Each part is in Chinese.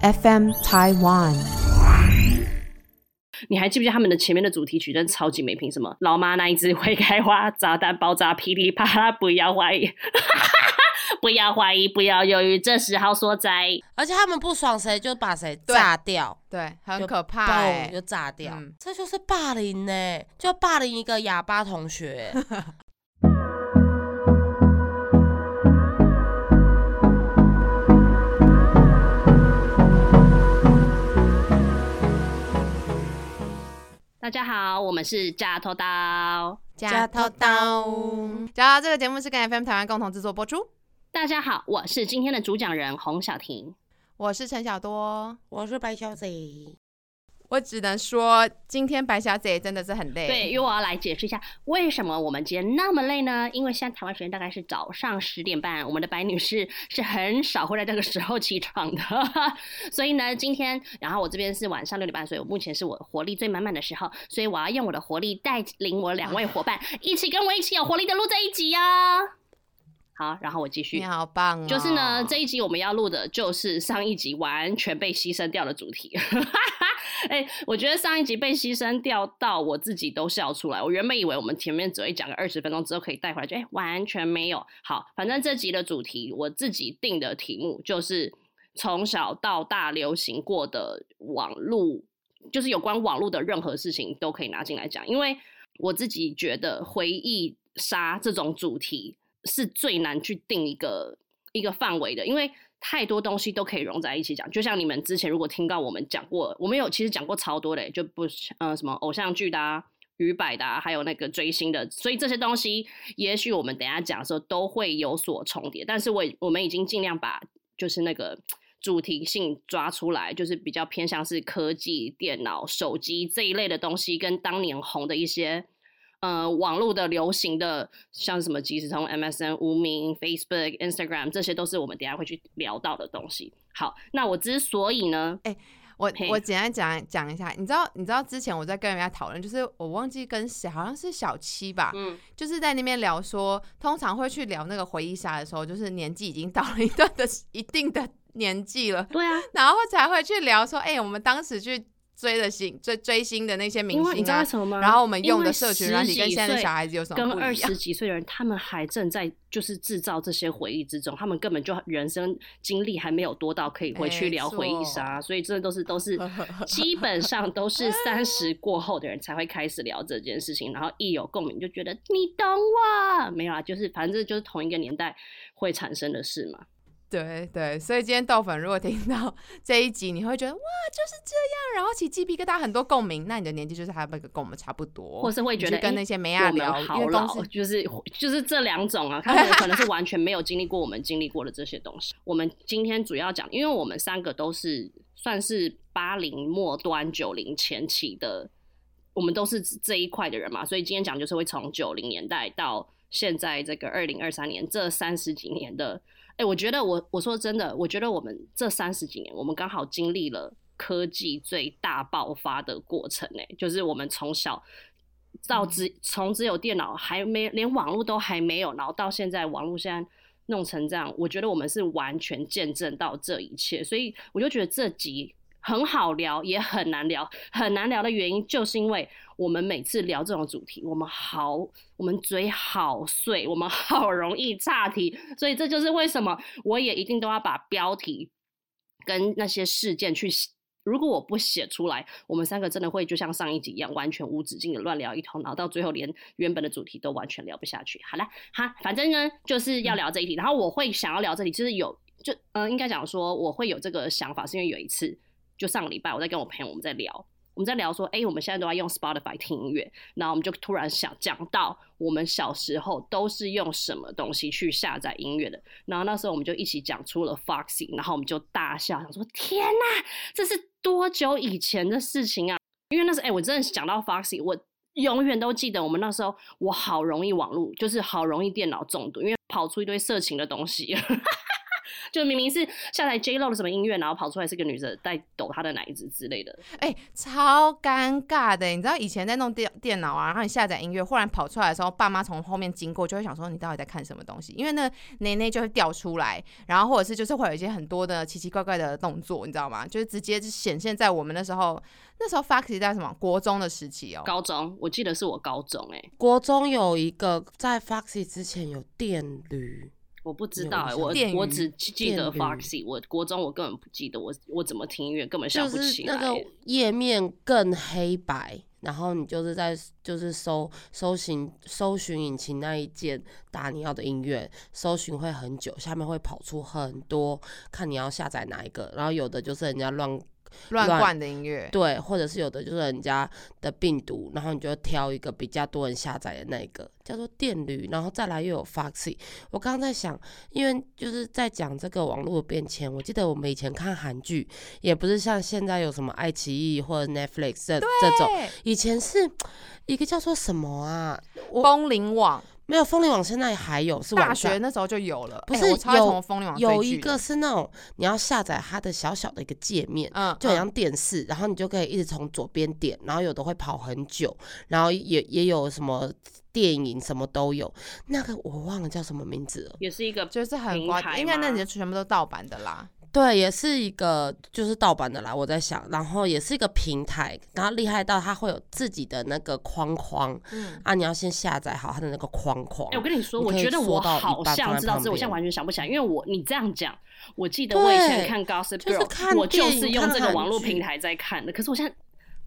FM Taiwan。你还记不记得他们的前面的主题曲真的超级没品？什么老妈那一只会开花，炸弹爆炸噼里啪啦，不要怀疑，不要怀疑，不要犹豫，这时候所在。而且他们不爽谁就把谁炸掉，对，很可怕哎、嘣就炸掉，嗯这就是霸凌呢、就霸凌一个哑巴同学、大家好，我们是假头刀。加头刀。加到这个节目是跟 FM 台湾共同制作播出，大家好，我是今天的主讲人洪小婷。我是陈小多。我是白小姐，我只能说，今天白小姐真的是很累。对，因为我要来解释一下为什么我们今天那么累呢？因为现在台湾时间大概是早上十点半，我们的白女士是很少会在这个时候起床的，所以呢，今天然后我这边是晚上六点半，所以我目前是我活力最满满的时候，所以我要用我的活力带领我两位伙伴一起跟我一起有活力的录这一集呀、好，然后我继续你。好棒哦！就是呢，这一集我们要录的就是上一集完全被牺牲掉的主题。哎、我觉得上一集被牺牲掉到我自己都笑出来。我原本以为我们前面只会讲个二十分钟之后可以带回来，就哎、完全没有。好，反正这集的主题我自己定的题目就是从小到大流行过的网络，就是有关网络的任何事情都可以拿进来讲，因为我自己觉得回忆杀这种主题是最难去定一个一个范围的，因为太多东西都可以融在一起讲。就像你们之前如果听到我们讲过，我们有其实讲过超多的，就不呃什么偶像剧的啊。娱百的、啊，还有那个追星的，所以这些东西，也许我们等下讲的时候都会有所重叠，但是我我们已经尽量把就是那个主题性抓出来，就是比较偏向是科技、电脑、手机这一类的东西，跟当年红的一些呃网络的流行的，像什么即时通、MSN、无名、Facebook、Instagram，这些都是我们等下会去聊到的东西。好，那我之所以呢，我嘿我简单讲讲一下，你知道你知道之前我在跟人家讨论，就是我忘记跟谁，好像是小七吧，嗯，就是在那边聊说，通常会去聊那个回忆杀的时候，就是年纪已经到了一段的 一定的年纪了，对啊，然后才会去聊说，哎、我们当时去追的星追追星的那些明星啊，知道为什么吗？然后我们用的社群软体跟现在的小孩子有什么跟二十？几岁的人，他们还正在就是制造这些回忆之中，他们根本就人生经历还没有多到可以回去聊回忆杀，所以这都是都是 基本上都是三十过后的人才会开始聊这件事情，然后一有共鸣就觉得你懂我，没有啊，就是反正就是同一个年代会产生的事嘛。对对，所以今天豆粉如果听到 这一集，你会觉得哇就是这样，然后起鸡皮疙瘩，很多共鸣，那你的年纪就是还不跟我们差不多，或是会觉得跟那些梅我们亚聊，因好老就是就是这两种啊，他们可能是完全没有经历过我们经历过的这些东西。我们今天主要讲，因为我们三个都是算是八零末端、九零前期的，我们都是这一块的人嘛，所以今天讲就是会从九零年代到现在这个二零二三年这三十几年的。哎、我觉得我我说真的，我觉得我们这三十几年，我们刚好经历了科技最大爆发的过程、哎，就是我们从小到只从只有电脑还没连网络都还没有，然后到现在网络现在弄成这样，我觉得我们是完全见证到这一切，所以我就觉得这集很好聊，也很难聊。很难聊的原因就是因为我们每次聊这种主题，我们好，我们嘴好碎，我们好容易岔题，所以这就是为什么我也一定都要把标题跟那些事件去写。如果我不写出来，我们三个真的会就像上一集一样，完全无止境的乱聊一通，然后到最后连原本的主题都完全聊不下去。好了，哈，反正呢就是要聊这一题，然后我会想要聊这里，就是有就呃，应该讲说我会有这个想法，是因为有一次就上个礼拜我在跟我朋友我们在聊，我们在聊说，哎、我们现在都在用 Spotify 听音乐，然后我们就突然想讲到我们小时候都是用什么东西去下载音乐的，然后那时候我们就一起讲出了 Foxy，然后我们就大笑，想说天哪，这是多久以前的事情啊！因为那时候，哎、我真的讲到 Foxy，我永远都记得我们那时候，我好容易网络，就是好容易电脑中毒，因为跑出一堆色情的东西。就明明是下载 J Lo 的什么音乐，然后跑出来是个女生在抖她的奶子之类的。哎、超尴尬的。你知道以前在弄电电脑啊，然后你下载音乐，忽然跑出来的时候，爸妈从后面经过，就会想说你到底在看什么东西？因为那奶奶就会掉出来，然后或者是就是会有一些很多的奇奇怪怪的动作，你知道吗？就是直接就显现在我们那时候，那时候 Foxy 在什么国中的时期哦、高中，我记得是我高中哎、国中有一个在 Foxy 之前有电驴，我不知道哎、我我只记得 Foxy，我国中我根本不记得我我怎么听音乐，根本想就是不起来、那个页面更黑白，然后你就是在就是搜搜寻搜寻引擎那一键打你要的音乐，搜寻会很久，下面会跑出很多，看你要下载哪一个，然后有的就是人家乱乱乱灌的音乐。对，或者是有的就是人家的病毒，然后你就挑一个比较多人下载的那个，叫做电驴，然后再来又有 Foxy。我刚刚在想，因为就是在讲这个网络的变迁，我记得我们以前看韩剧，也不是像现在有什么爱奇艺或者 Netflix 这这种，以前是一个叫做什么啊？我风铃网没有风铃网，现在还有是大学那时候就有了，不是哎我超爱有从风铃网有一追剧的个是那种你要下载它的小小的一个界面，嗯，嗯就很像电视，然后你就可以一直从左边点，然后有的会跑很久，然后也也有什么电影什么都有。那个我忘了叫什么名字了。也是一个就是很夸平台应该那吗些全部都盗版的啦。对，也是一个就是盗版的啦，我在想，然后也是一个平台，然后厉害到它会有自己的那个框框嗯，啊，你要先下载好它的那个框框哎、。我跟你说，你我觉得我好像知道这，我现在完全想不起来，因为我你这样讲，我记得我以前看 Gossip 就是 Girl，看我就是用这个网络平台在看的。可是我现在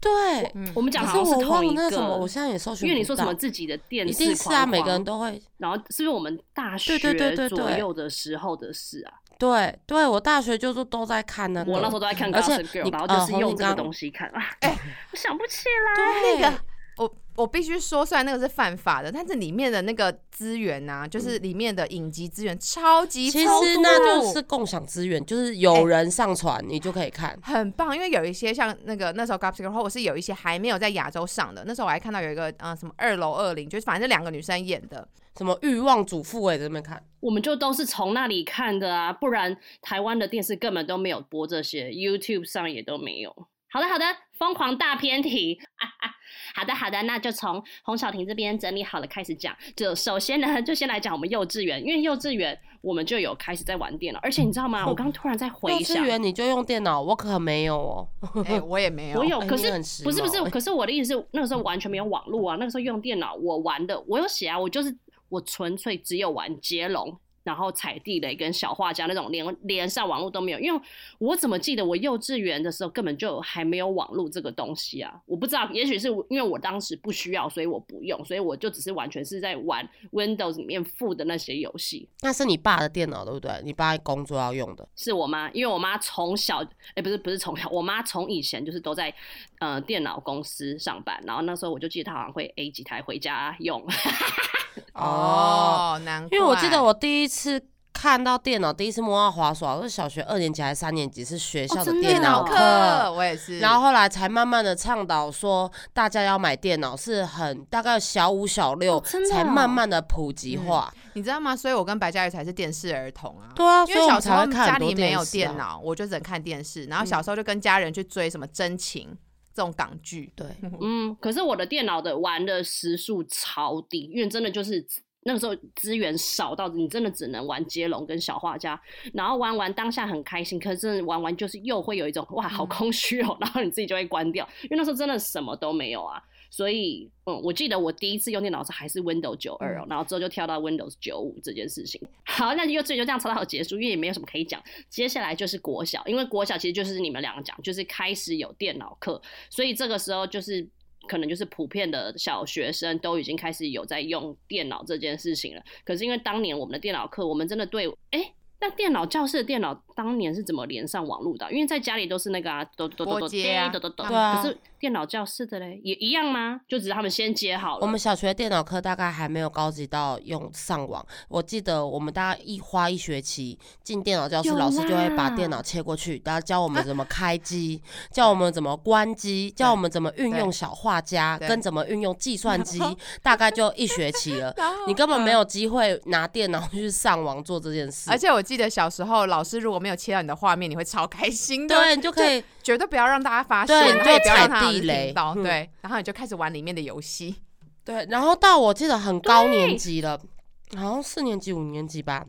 对，嗯我们讲可好像同一是我忘了那什么，个我，现在也搜寻因为你说什么自己的电一视定是啊，框每个人都会。然后是不是我们大学左右的时候的事啊？对对，我大学就是都在看那个。我那时候都在看而且你就是用这个东西看啊，我想不起来。对那个我我必须说，虽然那个是犯法的，但是里面的那个资源呐、就是里面的影集资源超级其丰富实那就是共享资源，就是哎有人上传，你就可以看。很棒，因为有一些像那个那时候 Gossip Girl，或者是有一些还没有在亚洲上的，那时候我还看到有一个呃什么二楼二零，就是反正两个女生演的，什么欲望主妇我也在那边看。我们就都是从那里看的啊，不然台湾的电视根本都没有播这些，YouTube 上也都没有。好的，好的，疯狂大偏题。啊啊，好的，好的，那就从洪小婷这边整理好了开始讲。就首先呢，就先来讲我们幼稚园，因为幼稚园我们就有开始在玩电脑，而且你知道吗？我刚突然在回想，幼稚园你就用电脑，我可没有哦。哎、我也没有，我有，哎可是不是不是可是我的意思是，那个时候完全没有网络啊，那个时候用电脑，我玩的我有写啊，我就是我纯粹只有玩接龙。然后踩地雷跟小画家那种连连上网络都没有，因为我怎么记得我幼稚园的时候根本就还没有网络这个东西啊！我不知道，也许是因为我当时不需要，所以我不用，所以我就只是完全是在玩 Windows 里面附的那些游戏。那是你爸的电脑对不对？你爸工作要用的。是我妈，因为我妈从小，哎、不是不是从小，我妈从以前就是都在呃电脑公司上班，然后那时候我就记得她好像会 A 几台回家用，哦，难怪，因为我记得我第一次看到电脑，第一次摸到滑鼠，我是小学二年级还是三年级，是学校的电脑哦课我也是，然后后来才慢慢的倡导说，大家要买电脑，是很大概小五小六、才哦慢慢的普及化。你知道吗？所以我跟白嘉瑜才是电视儿童啊。对啊，因所以我为小时候们才会看家里没有电。脑，我就只能看电视。然后小时候就跟家人去追什么真情这种港剧。对，嗯，可是我的电脑的玩的时速超低，因为真的就是。那个时候资源少到你真的只能玩接龙跟小画家，然后玩完当下很开心，可是玩完就是又会有一种哇好空虚哦，然后你自己就会关掉，因为那时候真的什么都没有啊。所以，嗯，我记得我第一次用电脑是还是 Windows 九二哦，然后之后就跳到 Windows 九五这件事情。好，那幼稚园就这样草草结束，因为也没有什么可以讲。接下来就是国小，因为国小其实就是你们两个讲，就是开始有电脑课，所以这个时候就是可能就是普遍的小学生都已经开始有在用电脑这件事情了。可是因为当年我们的电脑课，我们真的对，哎、那电脑教室的电脑当年是怎么连上网络的啊？因为在家里都是那个啊，抖抖抖抖拨接啊抖抖抖，对啊可是电脑教室的嘞，也一样吗？就只是他们先接好了。我们小学电脑课大概还没有高级到用上网，我记得我们大概一花一学期进电脑教室，老师就会把电脑切过去，然后教我们怎么开机，教我们怎么关机，教我们怎么运用小画家，跟怎么运用计算机，大概就一学期了。你根本没嗯有机会拿电脑去上网做这件事，而且我记得小时候，老师如果没有切到你的画面，你会超开心的。对你就可以绝对不要让大家发现，然后也你就不要让他地雷听到。嗯对，然后你就开始玩里面的游戏。对，然后到我记得很高年级了，好像四年级、五年级吧。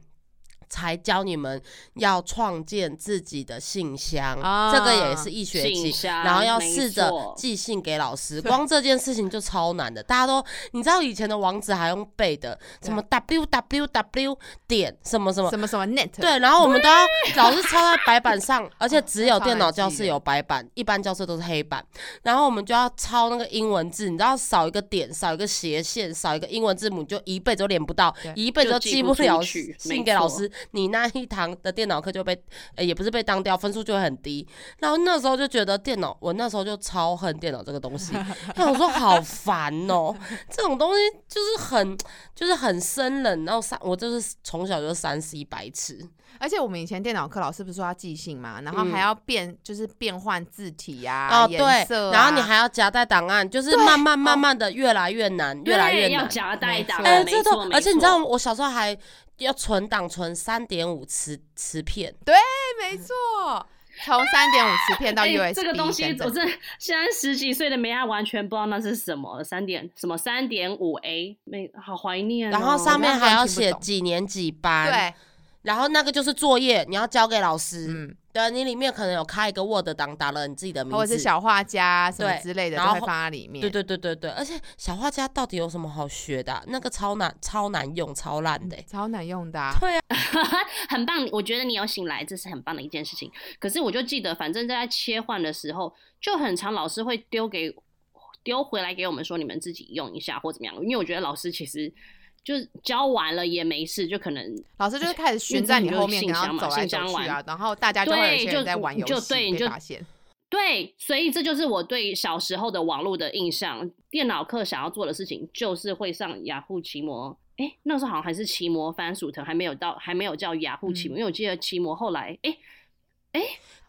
才教你们要创建自己的信箱，啊这个也是一学期，然后要试着寄信给老师。光这件事情就超难的，大家都你知道以前的网址还用背的，什么 w w w 点什么什么什么什么 net，对，然后我们都要老是抄在白板上，而且只有电脑教室有白板，一般教室都是黑板。然后我们就要抄那个英文字，你知道少一个点，少一个斜线，少一个英文字母，你就一辈子都连不到，一辈子都寄不了去信给老师。你那一堂的电脑课就被，呃也不是被当掉，分数就会很低。然后那时候就觉得电脑，我那时候就超恨电脑这个东西，那我说好烦哦，这种东西就是很就是很生冷，然后三我就是从小就是三 C 白痴。而且我们以前电脑课老师不是说要记性嘛，然后嗯还要变，就是变换字体呀、哦，颜对色、啊，然后你还要夹带档案，就是慢慢慢慢的越来越难，越来越对要难。夹带档没错哎、案，而且你知道，我小时候还要存档，存三点五磁磁片，对没错，从三点五磁片到哎 USB，、这个东西，我真的现在十几岁的梅亚完全不知道那是什么了。三点什么三点五 A，没好怀念、哦。然后上面还要写几年几班，，对，然后那个就是作业，你要交给老师。嗯，对啊，你里面可能有开一个 Word 档，打了你自己的名字，或者是小画家什么之类的然后都会放在里面。对对对对对，而且小画家到底有什么好学的啊、那个超难、超难用、超烂的欸、超难用的、啊。对啊，很棒，我觉得你有醒来，这是很棒的一件事情。可是我就记得，反正在切换的时候，就很常老师会丢给丢回来给我们说，你们自己用一下或怎么样。因为我觉得老师其实就是教完了也没事，就可能老师就是开始循因为在你后面，然后就是信箱嘛走来信箱走去啊玩，然后大家就会有人就在玩游戏，就对你就被发现。对，所以这就是我对小时候的网络的印象。电脑课想要做的事情，就是会上雅虎奇摩。哎，那时候好像还是奇摩番薯藤，还没有到，还没有叫雅虎奇摩，嗯因为我记得奇摩后来，哎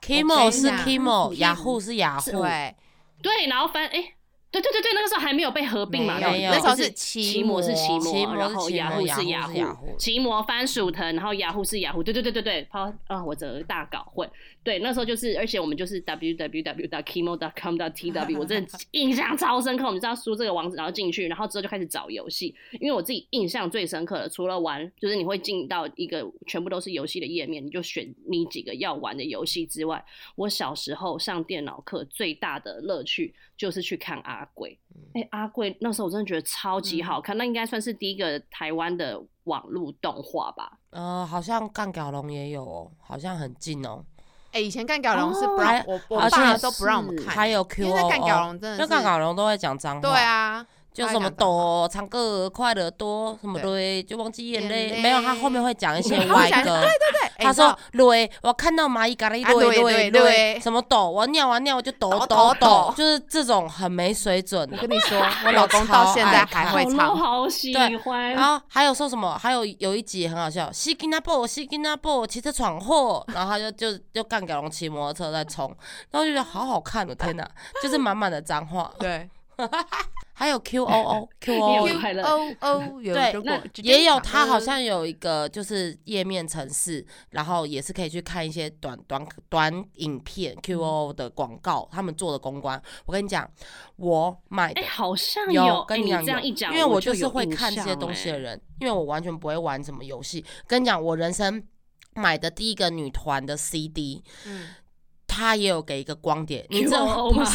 ，Kimo 是跟你讲 Kimo，雅虎是雅虎，对，对，然后翻，哎，对对对对，那个时候还没有被合并嘛，那时候是奇奇摩是奇奇摩摩，然后雅虎是雅虎奇摩番薯藤，然后雅虎是雅虎，对对对对对，抛啊，我整个大搞混。对，那时候就是，而且我们就是 www. kimo. com. tw，我真的印象超深刻。我们知道输这个网址，然后进去，然后之后就开始找游戏。因为我自己印象最深刻的，除了玩，就是你会进到一个全部都是游戏的页面，你就选你几个要玩的游戏之外，我小时候上电脑课最大的乐趣就是去看阿贵。哎、阿贵那时候我真的觉得超级好看，那应该算是第一个台湾的网络动画吧。呃，好像干屌龙也有哦，好像很近哦。哎，以前干搞龙是不哦让还我我爸都不让我们看，还有因 Q 为 O 在干搞龙真的就是干搞龙都会讲脏话，对，啊，就什么他会讲脏话抖唱歌快乐多什么对。泪，就忘记眼眼泪，没有，他后面会讲一些 歪歌。对对对，哎他说你知道：“泪，我看到蚂蚁咖喱啊泪对什么抖，我尿完尿我就抖抖抖就是这种很没水准。我跟。你说，我老公到现在还会好唱，好喜对欢。然后还有说什么？还有有一集也很好笑，西吉那布，西吉那布骑车闯祸，然后他就就就干屌龙骑摩托车在冲，然后就觉得好好看哦，天哪，就是满满的脏话。对 还有 Q O O Q O 你 O 有对也有，它好像有一个就是页面城市，然后也是可以去看一些短短短影片 Q O O 的广告，他们做的公关。我跟你讲，我买的哎、好像有，跟、你跟讲因为我就就是会看这些东西的哎人，因为我完全不会玩什么游戏。跟你讲，我人生买的第一个女团的 CD，嗯，它也有给一个光碟，你知道吗？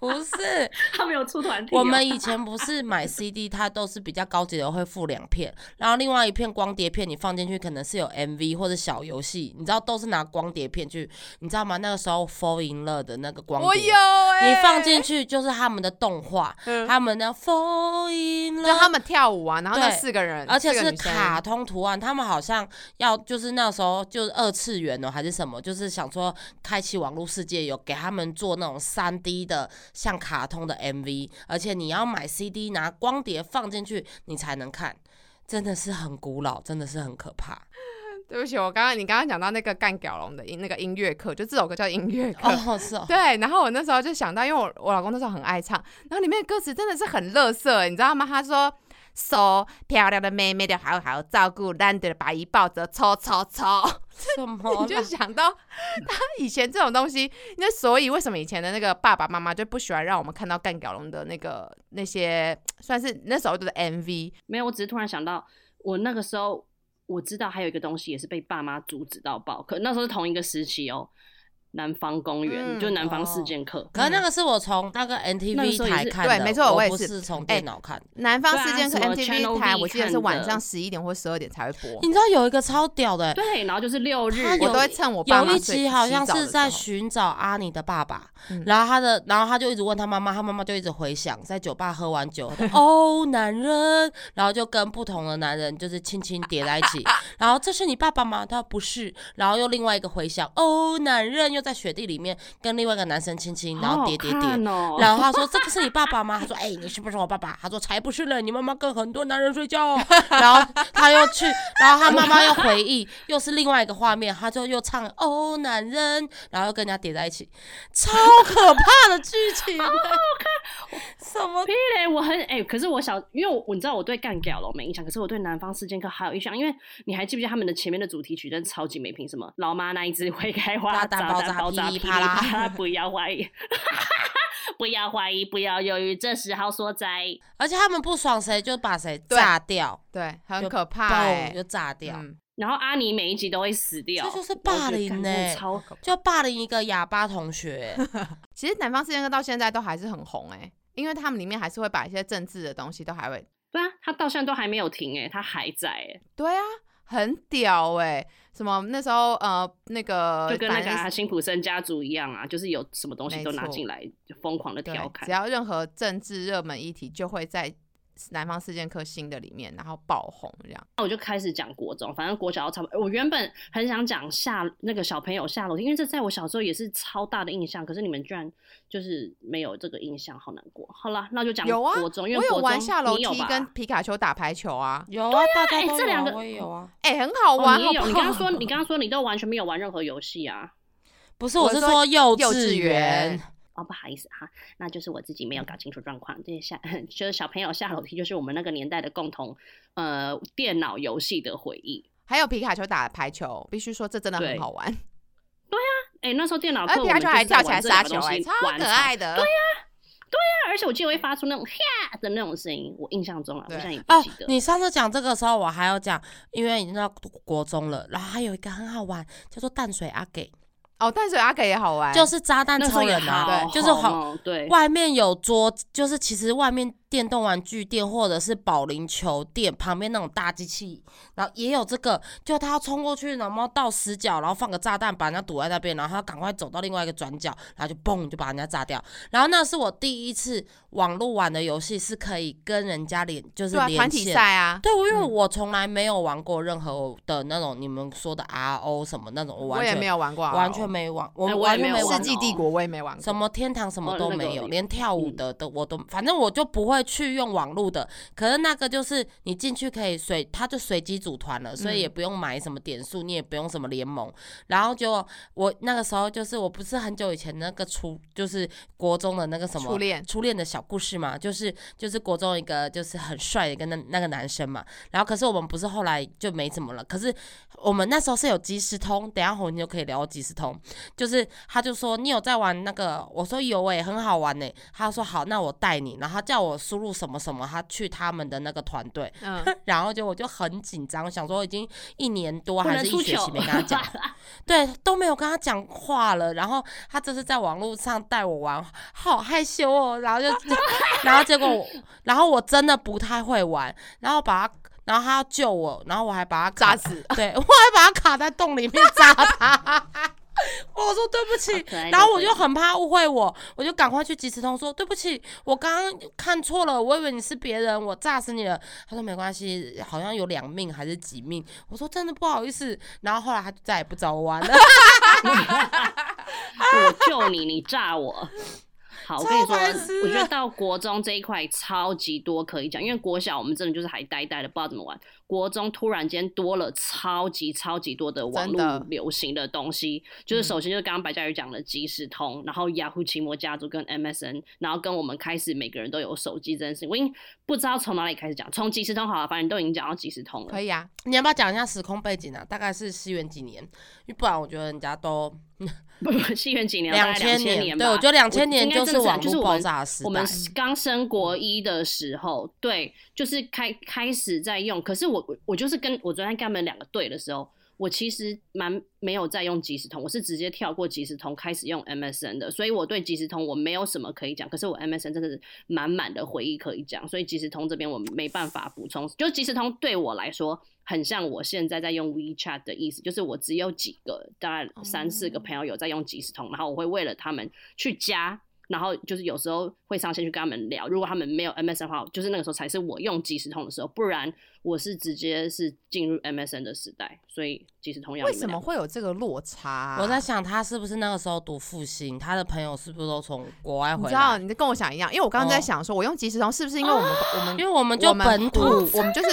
不是，他们有出团体哦、我们以前不是买 CD，它都是比较高级的，会附两片，然后另外一片光碟片你放进去可能是有 MV 或者小游戏，你知道都是拿光碟片去，你知道吗？那个时候 Fall in Love 的那个光碟，我有哎、你放进去就是他们的动画，嗯他们的 Fall in 就他 Love。们跳舞啊，然后那四个人，而且是卡通图案，他们好像要就是那时候就是二次元哦，还是什么，就是想说开启网络世界，有给他们做那种三 D 的像卡通的 MV，而且你要买 CD 拿光碟放进去你才能看，真的是很古老，真的是很可怕。对不起，我刚刚你刚刚讲到那个干屌龙的音那个音乐课，就这首歌叫音乐课。哦，是哦，对，然后我那时候就想到，因为我我老公那时候很爱唱，然后里面的歌词真的是很乐色，你知道吗？他说手漂亮的妹妹的好好照顾，懒得把一抱着抽抽抽，什么 你就？想到他以前这种东西，那所以为什么以前的那个爸爸妈妈就不喜欢让我们看到干屌龙的那个那些 算是那时候的 MV？没有，我只是突然想到，我那个时候我知道还有一个东西也是被爸妈阻止到爆，可那时候是同一个时期哦。南方公园、嗯就南方哦。事件课，可是那个是我从那个那个 NTV 时候也是台看的，对没错我我也是不是从哎电脑看的。南方事件课对啊什么 MTV Channel 台，V 我记得是看的？晚上十一点或十二点才会播。你知道有一个超屌的、对，然后就是六日他，有我都会趁我爸有一集好像洗澡的是在候寻找阿尼的爸爸，嗯。然后他的，然后他就一直问他妈妈，他妈妈就一直回想，在酒吧喝完酒，哦，男人，然后就跟不同的男人就是轻轻叠在一起，然后这是你爸爸吗？他说不是，然后又另外一个回想，哦，男人又在雪地里面跟另外一个男生亲亲，然后叠叠叠。然后他说：“这个是你爸爸吗？”他说：“哎、你是不是我爸爸？”他说：“才不是呢，你妈妈跟很多男人睡觉。”然后他又去，然后他妈妈又回忆，又是另外一个画面，他就又唱“哦，男人”，然后又跟人家叠在一起，超可怕的剧情，好好看，什么？屁嘞，我很哎、可是我小，因为我你知道我对干掉了没印象，可是我对南方四剑客还有印象，因为你还记不记得他们的前面的主题曲真的超级没品，什么老妈那一只会开花，炸弹噼里啪啦，不要怀疑，不要怀疑，不要犹豫，这时候所在。而且他们不爽谁就把谁炸掉，对，很可怕就炸掉，嗯，然后阿尼每一集都会死掉，这就是霸凌干真的欸超就霸凌一个哑巴同学。其实南方四剑客到现在都还是很红哎、因为他们里面还是会把一些政治的东西都还会，对啊，他到现在都还没有停哎、他还在哎、对啊，很屌哎、什么那时候呃那个就跟那个啊辛普森家族一样啊，就是有什么东西都拿进来，就疯狂的调侃只。要任何政治热门议题就会在南方四剑客新的里面，然后爆红这样。那我就开始讲国中，反正国小要差不多。我原本很想讲下那个小朋友下楼梯，因为这在我小时候也是超大的印象，可是你们居然就是没有这个印象，好难过。好了，那就讲有啊国中，因为我有国中玩下楼你有吧梯跟皮卡丘打排球啊，有啊，大家哎都有啊，这两个我也有啊。哎、很好哦，玩。你刚刚说，你刚刚说你都完全没有玩任何游戏啊？不是，我是说幼幼稚园。哦，不好意思哈，那就是我自己没有搞清楚状况。这些下 就是小朋友下楼梯，就是我们那个年代的共同呃电脑游戏的回忆。还有皮卡丘打排球，必须说这真的很好玩。对呀哎、那时候电脑课卡丘还跳起来杀球、哎，超可爱的。对呀、对呀而且我记得会发出那种哈的那种声音，我印象中啊，我对现在也不哦记得。，你上次讲这个时候，我还要讲，因为已经到国中了，然后还有一个很好玩，叫做淡水阿给，哦，淡水阿给也好玩，就是炸弹超人啊，对就是好。对，外面有桌，就是其实外面电动玩具店或者是保龄球店旁边那种大机器，然后也有这个，就他要冲过去，然后到死角，然后放个炸弹把人家堵在那边，然后他赶快走到另外一个转角，然后就嘣就把人家炸掉。然后那是我第一次网络玩的游戏，是可以跟人家连，就是连团体。赛啊，对，我因为嗯我从来没有玩过任何的那种你们说的 RO 什么那种，我完全我也没有玩过啊，完全没玩，我哎我也完全没有玩过世纪帝国我也没玩过。什么天堂什么都没有，连跳舞嗯。的都我都，反正我就不会去用网络的。可是那个就是你进去可以随，他就随机组团了，所以也嗯不用买什么点数，你也不用什么联盟。然后就我那个时候就是我不是很久以前那个初就是国中的那个什么初恋。初恋的小故事嘛，就是就是国中一个就是很帅的一个那那个男生嘛，然后可是我们不是后来就没怎么了，可是我们那时候是有即时通，等下红你就可以聊即时通，就是他就说你有在玩那个，我说有诶、很好玩呢、他说好，那我带你，然后他叫我输入什么什么，他去他们的那个团队，嗯，然后就我就很紧张，想说已经一年多还是一学期没跟他讲，对，都没有跟他讲话了。然后他这是在网络上带我玩，好害羞哦。然后就，然后结果我，然后我真的不太会玩，然后把他，然后他要救我，然后我还把他卡炸死，对我还把他卡在洞里面扎他。我说对不起然后我就很怕误会我，我就赶快去即时通说对不起，我刚刚看错了，我以为你是别人，我炸死你了。他说没关系，好像有两命还是几命。我说真的不好意思，然后后来他就再也不找我玩了。我救你，你炸我。好，我跟你说，我觉得到国中这一块超级多可以讲，因为国小我们真的就是还呆呆的，不知道怎么玩。国中突然间多了超级超级多的网络流行的东西，就是首先就是刚刚白嘉宇讲的即时通，然后雅虎奇摩家族跟 MSN，然后跟我们开始每个人都有手机这件事情，我已经不知道从哪里开始讲，从即时通好了，反正都已经讲到即时通了可。以啊。你要不要讲一下时空背景啊？大概是西元几年？因为不然我觉得人家都 不不，西元几年？大概千2000年吧。对我觉得两千年就是真的网络爆就是我们炸时代。我们刚升国一的时候，对，就是开开始在用。可是我我我就是跟我昨天跟他们两个对的时候，我其实蛮没有在用即时通，我是直接跳过即时通开始用 MSN 的，所以我对即时通我没有什么可以讲。可是我 MSN 真的是满满的回忆可以讲，所以即时通这边我没办法补充。就即时通对我来说，很像我现在在用 WeChat 的意思，就是我只有几个大概三四个朋友有在用即时通，然后我会为了他们去加。然后就是有时候会上线去跟他们聊，如果他们没有 MSN 的话，就是那个时候才是我用即时通的时候，不然我是直接是进入 MSN 的时代，所以即时通要为什么会有这个落差啊、我在想，他是不是那个时候读复兴，他的朋友是不是都从国外回来你知道，来？你跟我想一样，因为我刚刚在哦想说，我用即时通是不是因为我们、我们因为我们就我们本土，我们就是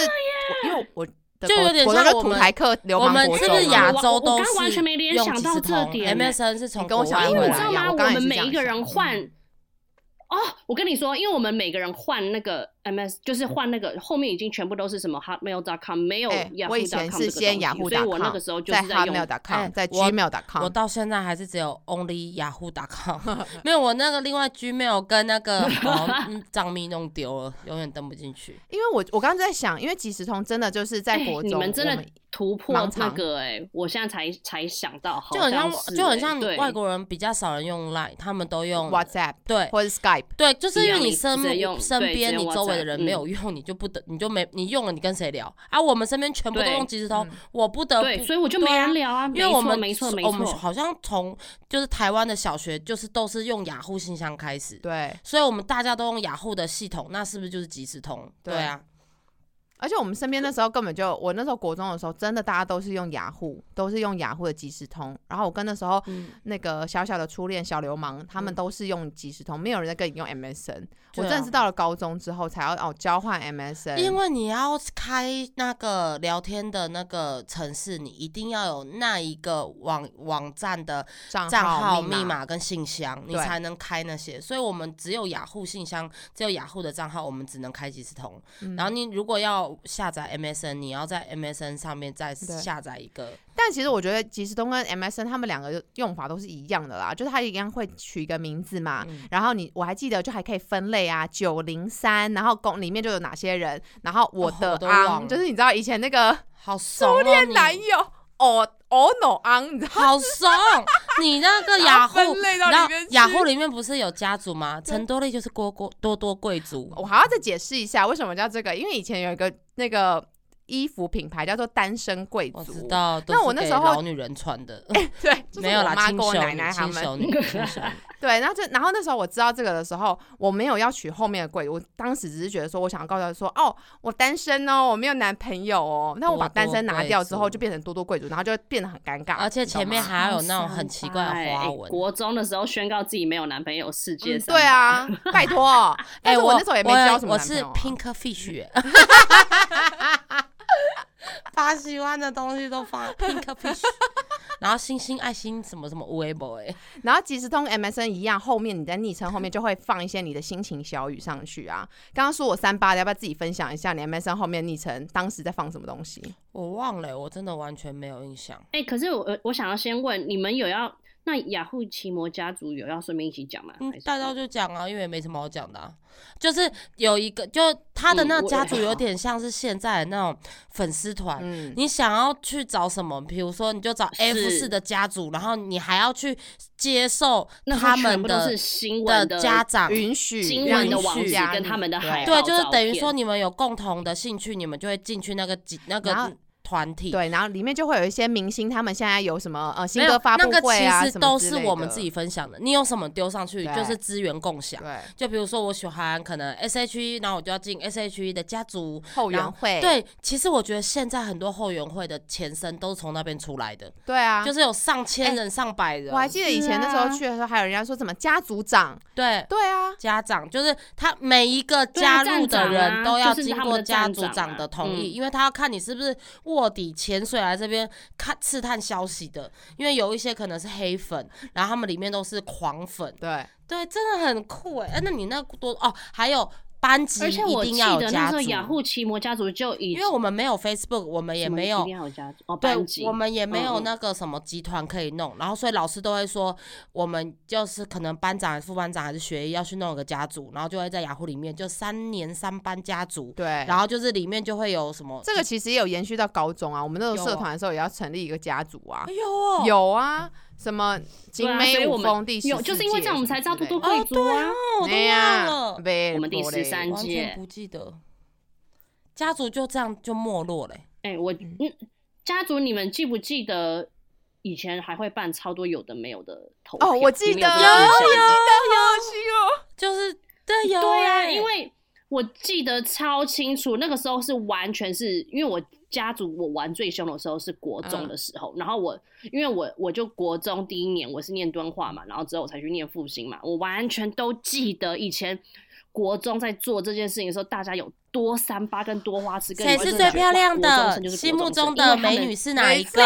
因为我的就有点像我们土台客流我氓国中们是不是亚洲都是我刚完是全没联？MSN 是从跟我国外回想一模因为你知道吗？我们每一个人换。哦，我跟你说，因为我们每个人换那个 MS，就是换那个后面已经全部都是什么 Hotmail.com，没有我以前是这个先东西所以我那个时候就在是在用 Hotmail.com，在 Gmail.com，我到现在还是只有 only yahoo.com，没有我那个另外 Gmail 跟那个 哦嗯账密弄丢了，永远登不进去。因为我我刚刚在想，因为即时通真的就是在哎国中，你们真的突破那个哎、我现在才才想到，好就很像是就很像外国人比较少人用 Line，他们都用 WhatsApp 对或者 Skype，对，就是因为你身身边你周围的人没有用，你就不得你就没你用了你跟谁聊啊？我们身边全部都用即时通嗯，我不得对，不所以我就没人聊啊，因为我们没错没错我们，好像从就是台湾的小学就是都是用雅虎信箱开始，对，所以我们大家都用雅虎的系统，那是不是就是即时通？对对啊，而且我们身边那时候根本就，我那时候国中的时候，真的大家都是用雅虎，都是用雅虎的即时通。然后我跟那时候嗯，那个小小的初恋小流氓，他们嗯都是用即时通，没有人在跟你用 MSN。我真的是到了高中之后才要哦交换 MSN，因为你要开那个聊天的那个城市，你一定要有那一个网网站的账账号、密密码跟信箱，你才能开那些。所以我们只有雅虎信箱，只有雅虎的账号，我们只能开即时通。嗯然后你如果要下载 MSN，你要在 MSN 上面再下载一个。但其实我觉得即时通跟 MSN 他们两个用法都是一样的啦，就是它一样会取一个名字嘛，嗯然后你我还记得就还可以分类啊，九零三，然后公里面就有哪些人，然后我哦的昂、了就是你知道以前那个 好怂哦，你男友哦哦 no 昂，你知道好怂！你那个 雅虎，然后雅虎里面不是有家族吗？陈多利就是多多多多贵族。我还要再解释一下为什么叫这个，因为以前有一个那个衣服品牌叫做单身贵族，我知道，那我那时候老女人穿的，对，就是没有啦，我妈跟我奶奶他们。对，然后就然后那时候我知道这个的时候，我没有要取后面的贵，我当时只是觉得说，我想要告诉他说，哦，我单身哦，我没有男朋友哦。那我把单身拿掉之后，就变成多多贵族，然后就变得很尴尬，而且前面还要有那种很奇怪的花哎纹。国中的时候宣告自己没有男朋友，世界嗯三百。对，啊，拜托，但哎，是我那时候也没交什么我是男朋友。啊、Pink Fish，耶把喜欢的东西都放在 Pink Fish，然后星星、爱心什么什么微博哎，然后即时通 MSN 一样，后面你在昵称后面就会放一些你的心情小语上去啊。刚刚说我三八的，要不要自己分享一下你 MSN 后面昵称当时在放什么东西？我忘了，我真的完全没有印象。哎、可是我我想要先问，你们有要那雅虎奇摩家族有要顺便一起讲吗？嗯大家就讲啊，因为也没什么好讲的、啊，就是有一个，就他的那家族有点像是现在的那种粉丝团。嗯，你想要去找什么？比如说，你就找 F 是四的家族，然后你还要去接受他们的新闻的家长允许新让你闻的网址去跟他们的对对，就是等于说你们有共同的兴趣，你们就会进去那个集那个团体。对，然后里面就会有一些明星，他们现在有什么呃新歌发布那个会啊，都是之类的我们自己分享的。你有什么丢上去，就是资源共享。对就比如说我喜欢可能 S H E，然后我就要进 S H E 的家族。后后援会，对，其实我觉得现在很多后援会的前身都是从那边出来的，对啊，就是有上千人、上百人。我还记得以前那时候去的时候，还有人家说什么家族长，对。对啊，家长就是他每一个加入的人都要经过家族长的同意，嗯因为他要看你是不是卧底潜水来这边看刺探消息的，因为有一些可能是黑粉，然后他们里面都是狂粉，对，对，真的很酷哎、哎那你那多哦，还有班级而且我记一定要有得那时候家族，雅虎奇摩家族就已因为我们没有 Facebook，我们也没有定要有家族哦对班级，，我们也没有嗯嗯。那个什么集团可以弄，然后所以老师都会说，我们就是可能班长、副班长还是学艺要去弄一个家族，然后就会在雅虎里面就三年三班家族，对，然后就是里面就会有什么这个其实也有延续到高中啊，我们那时候有社团的时候也要成立一个家族啊哎，呦哦，有啊，什么景对啊美舞所以我们风第十有，就是因为这样我们才知道多多贵族啊。哦，我都哎呀忘了，我们第不嘞。13完全不记得，家族就这样就没落了欸、哎、我嗯，家族你们记不记得以前还会办超多有的没有的投票？哦，我记得。有有有这个印象吗就是对有对啊，欸因为我记得超清楚，那个时候是完全是因为我家族我玩最凶的时候是国中嗯。的时候，然后我因为我我就国中第一年我是念敦化嘛，然后之后我才去念复兴嘛，我完全都记得以前国中在做这件事情的时候，大家有多三八跟多花痴，跟谁是最漂亮的？心目中的美女是哪一个？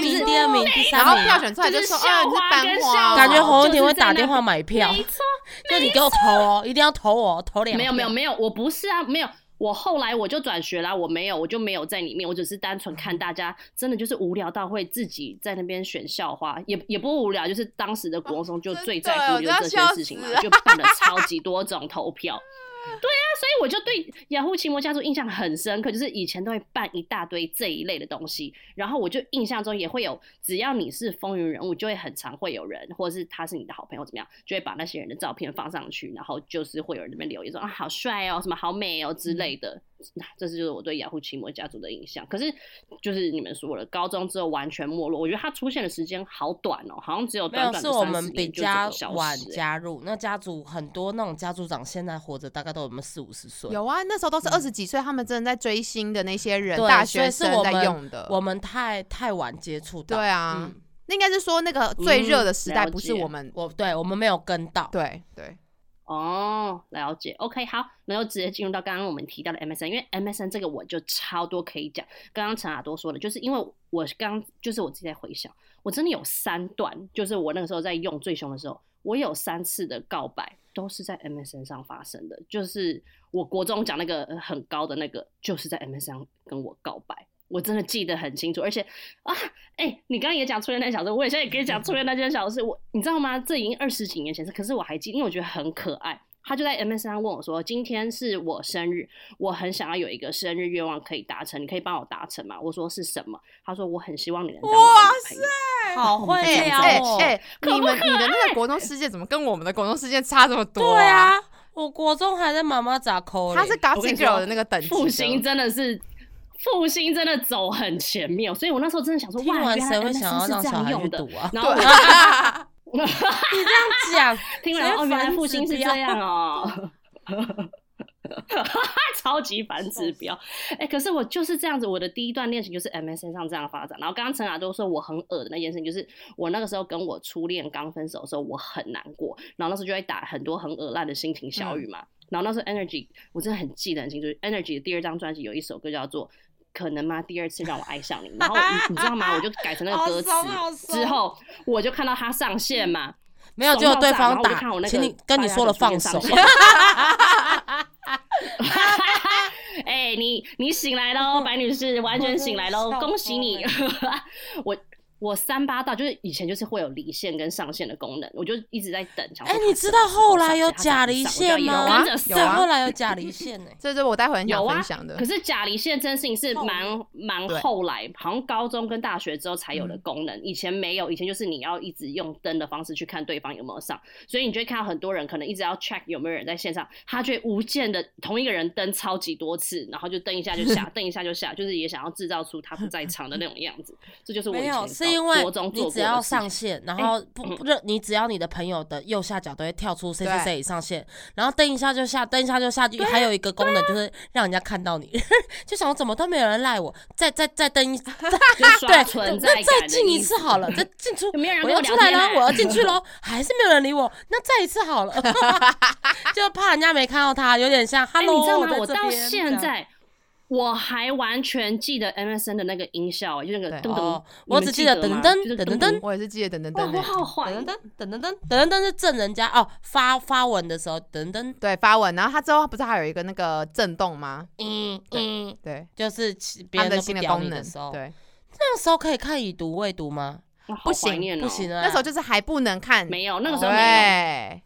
第一名、第二名、第然后三名。票选出来就就是说啊，你是班花哦，跟校花感觉侯文婷会打电话买票，没错，就你给我投哦，一定要投我，投两没有没有没有，我不是啊，没有。我后来我就转学啦，我没有，我就没有在里面，我只是单纯看大家真的就是无聊到会自己在那边选校花，也也不无聊，就是当时的国中就最在乎就是这些事情嘛就办了超级多种投票。对啊，所以我就对雅虎奇摩家族印象很深刻，就是以前都会办一大堆这一类的东西，然后我就印象中也会有，只要你是风云人物，就会很常会有人，或者是他是你的好朋友怎么样，就会把那些人的照片放上去，然后就是会有人在那边留言说啊好帅哦，什么好美哦之类的。那这是就是我对雅虎奇摩家族的印象。可是就是你们说了，高中之后完全没落，我觉得它出现的时间好短哦，好像只有没有，短短的三是我们比较晚加入。那家族很多那种家族长现在活着，大概都有没有四五十岁？有啊，那时候都是二十几岁，他们真的在追星的那些人，大学生在用的。我们太太晚接触到。对啊嗯，那应该是说那个最热的时代不是我们，我对我们没有跟到。对对，哦，了解。OK，好，那就直接进入到刚刚我们提到的 MSN，因为 MSN 这个我就超多可以讲。刚刚陈雅多说的，就是因为我刚就是我自己在回想，我真的有三段，就是我那个时候在用最凶的时候，我有三次的告白都是在 MSN 上发生的。就是我国中讲那个很高的那个，就是在 MSN 上跟我告白。我真的记得很清楚，而且啊，哎、你刚刚也讲初恋那件小事，我也现在也可以讲初恋那件小事。我你知道吗？这已经二十几年前事，可是我还记，因为我觉得很可爱。他就在 MSN 上问我说：“今天是我生日，我很想要有一个生日愿望可以达成，你可以帮我达成吗？”我说：“是什么？”他说：“我很希望你能当我的女朋友。好会哎聊哎哦。哎，你们你的那个国中世界怎么跟我们的国中世界差这么多？对，啊，我国中还在妈妈咋抠，他是我跟 Gossip 你说 Girl 的那个等级的复兴真的是复兴真的走很前面，所以我那时候真的想说，听哇，原来会想要是这样用的。读啊？然后我就 你这样讲，听完哦，原来反复兴是这样哦。超级反指标，哎、可是我就是这样子，我的第一段恋情就是 MSN 上这样发展。然后刚刚陈雅都说我很恶的那件事情，就是我那个时候跟我初恋刚分手的时候，我很难过，然后那时候就会打很多很恶烂的心情小语嘛。然后那时候 Energy 我真的很记得很清楚，Energy 的第二张专辑有一首歌叫做。可能吗？第二次让我爱上你，然后你你知道吗？我就改成那个歌词之后，我就看到他上线嘛，没有，怂结果对方打看我那，个请你跟你说了放手。哎、你你醒来喽，白女士，完全醒来喽，恭喜你！我我我三八到就是以前就是会有离线跟上线的功能，我就一直在等。哎、它你知道后来有假离线吗？一路跟着对，有啊后来有假离线呢、这是我待会很想有啊分享的可。是假离线这件事情是蛮蛮对后来，好像高中跟大学之后才有的嗯功能，以前没有，以前就是你要一直用登的方式去看对方有没有上，所以你就会看到很多人可能一直要 check 有没有人在线上，他就会无限的同一个人登超级多次，然后就登一下就下，登一下就下，就是也想要制造出他不在场的那种样子，这就是我以前是因为你只要上线，然后不不是你只要你的朋友的右下角都会跳出谁谁对谁已上线，然后登一下就下，登一下就下去，还有一个功能就是让人家看到你，就想说怎么都没有人赖我，再再再登一，对，存在那再进一次好了，再进出我要出来了，我要进去喽，还是没有人理我，那再一次好了，就怕人家没看到他，有点像哎、Hello，你知道吗？在我到现在我还完全记得 MSN 的那个音效、就那个对噔噔，我只记得吗噔噔就是噔噔噔我也是记得等等哇，等我好怀噔疑噔噔噔噔噔噔是震人家哦，发发文的时候噔噔，对发文，然后它之后不是还有一个那个震动吗？嗯嗯，对，就是其别人的新的功能你的时候，，对，那时候可以看已读未读吗？不行不行啊，那时候就是还不能看，没有，那个时候没有。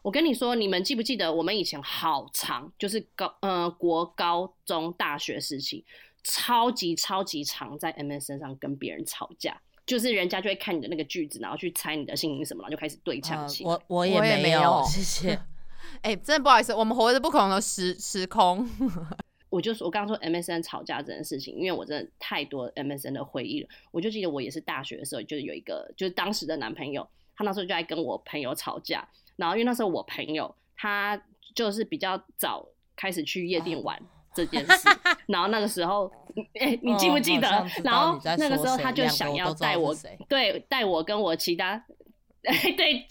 对，我跟你说，你们记不记得我们以前好长，就是高呃国高中大学时期，超级超级常在 MSN 上跟别人吵架。就是人家就会看你的那个句子，然后去猜你的姓名什么，然后就开始对呛呃起来。我我也没没有 谢谢。哎，真的不好意思，我们活着不可能的时时空，我就说，我刚刚说 MSN 吵架这件事情，因为我真的太多 MSN 的回忆了。我就记得我也是大学的时候，就是有一个就是当时的男朋友，他那时候就在跟我朋友吵架，然后因为那时候我朋友他就是比较早开始去夜店玩。这件事，然后那个时候，哎、你记不记得？然后那个时候他就想要带我对，带我跟我其他，对，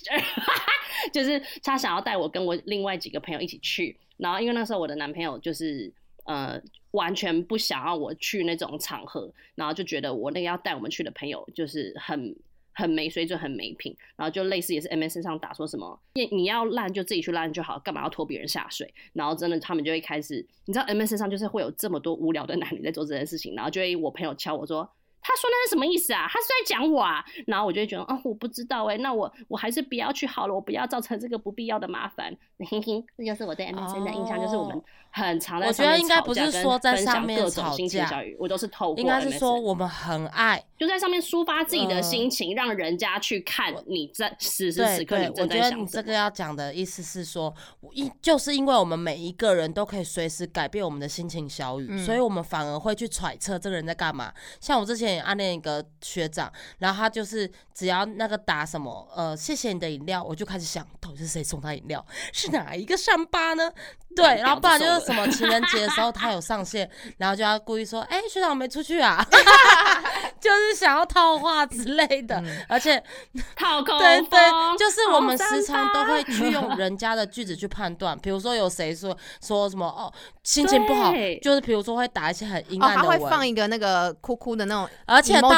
就是他想要带我跟我另外几个朋友一起去，然后因为那时候我的男朋友就是呃完全不想要我去那种场合，然后就觉得我那个要带我们去的朋友就是很。很没水准，很没品，然后就类似也是 MSN 上打说什么，你你要烂就自己去烂就好，干嘛要拖别人下水？然后真的他们就会开始，你知道 MSN 上就是会有这么多无聊的男女在做这件事情，然后就会我朋友敲我说，他说那是什么意思啊？他是在讲我啊？然后我就会觉得，哦，我不知道哎、那我我还是不要去好了，我不要造成这个不必要的麻烦。这就是我对 MSN 的印象，就是我们很常在我觉得应该不是说在上面各种吵架心情小语，我都是透过应该是说我们很爱，就在上面抒发自己的嗯心情，让人家去看你在此时刻你对，我正觉得你。这个要讲的意思是说，我因就是因为我们每一个人都可以随时改变我们的心情小语，嗯所以我们反而会去揣测这个人在干嘛。像我之前也暗恋一个学长，然后他就是只要那个打什么呃谢谢你的饮料，我就开始想到底是谁送他饮料，是哪一个伤疤呢？对，然后不然就是什么情人节的时候他有上线，然后就要故意说，哎、学长我没出去啊，就是想要套话之类的，嗯。而且套口对对，就是我们时常都会去用人家的句子去判断，比如说有谁说说什么哦心情不好，就是比如说会打一些很阴哦，暗的他会放，一个那个哭哭的那种而且到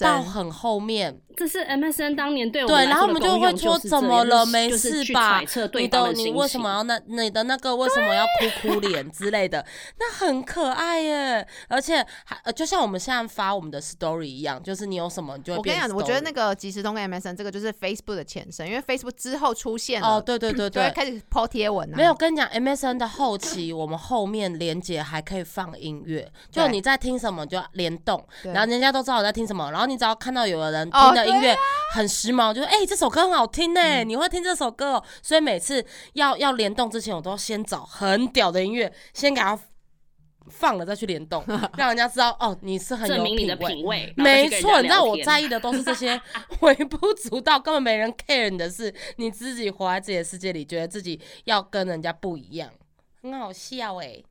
到很后面，这是 MSN 当年对我对，然后我们就会说怎么了，没事吧？你的你为什么要那你的那个为什么要哭哭脸之类的？那很可爱耶，而且还呃就像我们现在发我们的 story 一样，就是你有什么你就会我跟你讲，我觉得那个即时通跟 MSN 这个就是 Facebook 的前身，因为 Facebook 之后出现了，哦，对对对对，开始抛贴文啊。没有，跟你讲，MSN 的后期，我们后面连接还可以放音乐，就你在听什么就联动，然后人家都知道我在听什么，然后你只要看到有人哦听的音乐很时髦，就说哎、这首歌很好听呢、嗯你会听这首歌哦，所以每次要要联动之前，我都先找很屌的音乐，先给它放了再去联动，让人家知道哦，你是很有品味。品味？然后再没错，你知道我在意的都是这些 微不足道，根本没人 care 你的事，你自己活在自己的世界里，觉得自己要跟人家不一样，很好笑哎、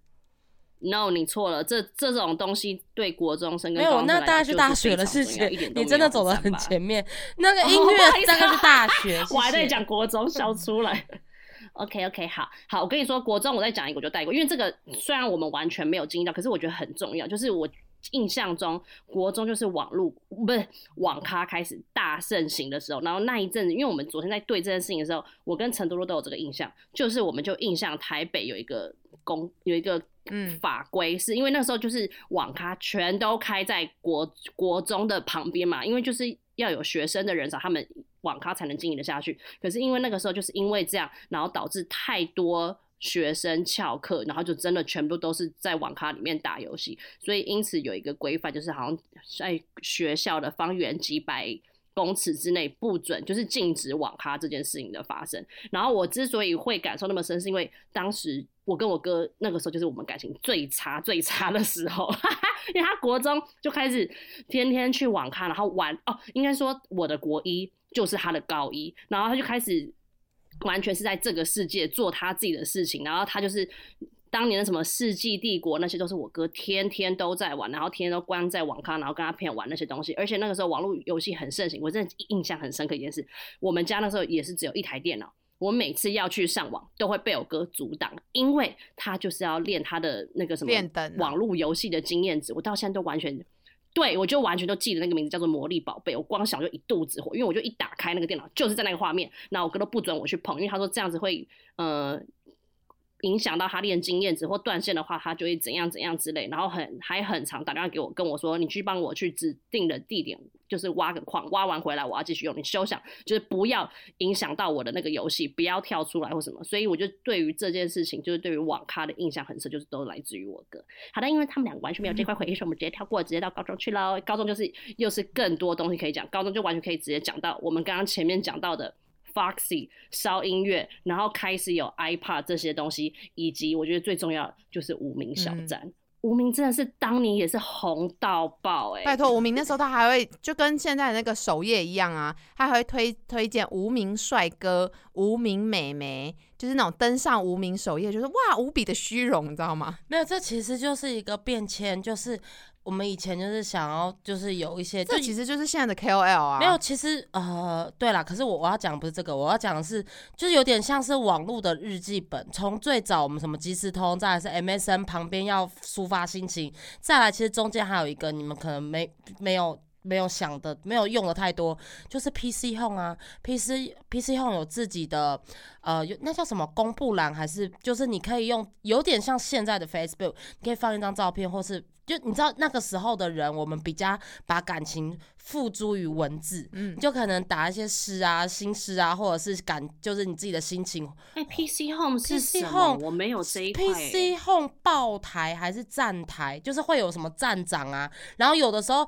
No，你错了，这这种东西对国中生跟没有，那大概是大学的就是事情你真的走得很前面。那个哦 音乐大概是大学，我还在讲国中，笑 出来。OK OK，好好，我跟你说，国中我再讲一个我就带过，因为这个虽然我们完全没有经历到，可是我觉得很重要。就是我印象中，国中就是网络不是网咖开始大盛行的时候，然后那一阵子，因为我们昨天在对这件事情的时候，我跟陈多多都有这个印象，就是我们就印象台北有一个公有一个法规，是因为那时候就是网咖全都开在国国中的旁边嘛，因为就是要有学生的人少，他们网咖才能经营得下去。可是因为那个时候就是因为这样，然后导致太多学生翘课，然后就真的全部都是在网咖里面打游戏，所以因此有一个规范，就是好像在学校的方圆几百公尺之内不准，就是禁止网咖这件事情的发生。然后我之所以会感受那么深，是因为当时我跟我哥那个时候就是我们感情最差最差的时候，因为他国中就开始天天去网咖，然后玩哦，应该说我的国一就是他的高一，然后他就开始完全是在这个世界做他自己的事情，然后他就是。当年的什么世纪帝国那些都是我哥天天都在玩，然后天天都关在网咖，然后跟他朋友玩那些东西。而且那个时候网络游戏很盛行，我真的印象很深刻一件事，我们家那时候也是只有一台电脑，我每次要去上网都会被我哥阻挡，因为他就是要练他的那个什么网络游戏的经验值，我到现在都完全。对，我就完全都记得那个名字叫做《魔力宝贝》，我光想就一肚子火，因为我就一打开那个电脑就是在那个画面，那我哥都不准我去碰，因为他说这样子会呃影响到他练经验值或断线的话，他就会怎样怎样之类，然后很还很常打电话给我跟我说，你去帮我去指定的地点，就是挖个矿，挖完回来我要继续用，你休想就是不要影响到我的那个游戏，不要跳出来或什么。所以我就对于这件事情，就是对于网咖的印象很深，就是都来自于我哥。好的，因为他们两个完全没有这块回忆，所以我们直接跳过，直接到高中去喽。高中就是又是更多东西可以讲，高中就完全可以直接讲到我们刚刚前面讲到的。Foxy 烧音乐，然后开始有 iPad 这些东西，以及我觉得最重要就是无名小站。无名真的是当年也是红到爆哎、拜托，无名那时候他还会就跟现在那个首页一样啊，他还会推推荐无名帅哥、无名美眉，就是那种登上无名首页，就是哇无比的虚荣，你知道吗？没有，这其实就是一个变迁，就是我们以前就是想要，就是有一些，这其实就是现在的 KOL 啊。没有，其实呃，对啦，可是我我要讲不是这个，我要讲的是，就是有点像是网络的日记本，从最早我们什么即时通，再来是 MSN 旁边要抒发心情，再来其实中间还有一个你们可能没没有。没有想的，没有用的太多，就是 PC Home 啊，PC PC Home 有自己的呃，有那叫什么公布栏，还是就是你可以用，有点像现在的 Facebook，你可以放一张照片，或是就你知道那个时候的人，我们比较把感情付诸于文字，嗯就可能打一些诗啊、新诗啊，或者是感，就是你自己的心情。哎、p c Home 是 PC 什么 Home 我没有这一块、欸。PC Home 报台还是站台，就是会有什么站长啊，然后有的时候，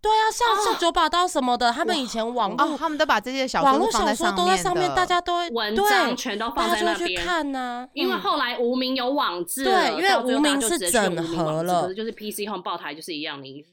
对啊，像像九把刀什么的，他们以前网哦，络他们都把这些小网络说放在小说都在上面，的大家都会文对章全都放在那边。看呐、因为嗯后来无名有网志了，对因为无名就是整合了可是就是 PC Home 报台就是一样的意思。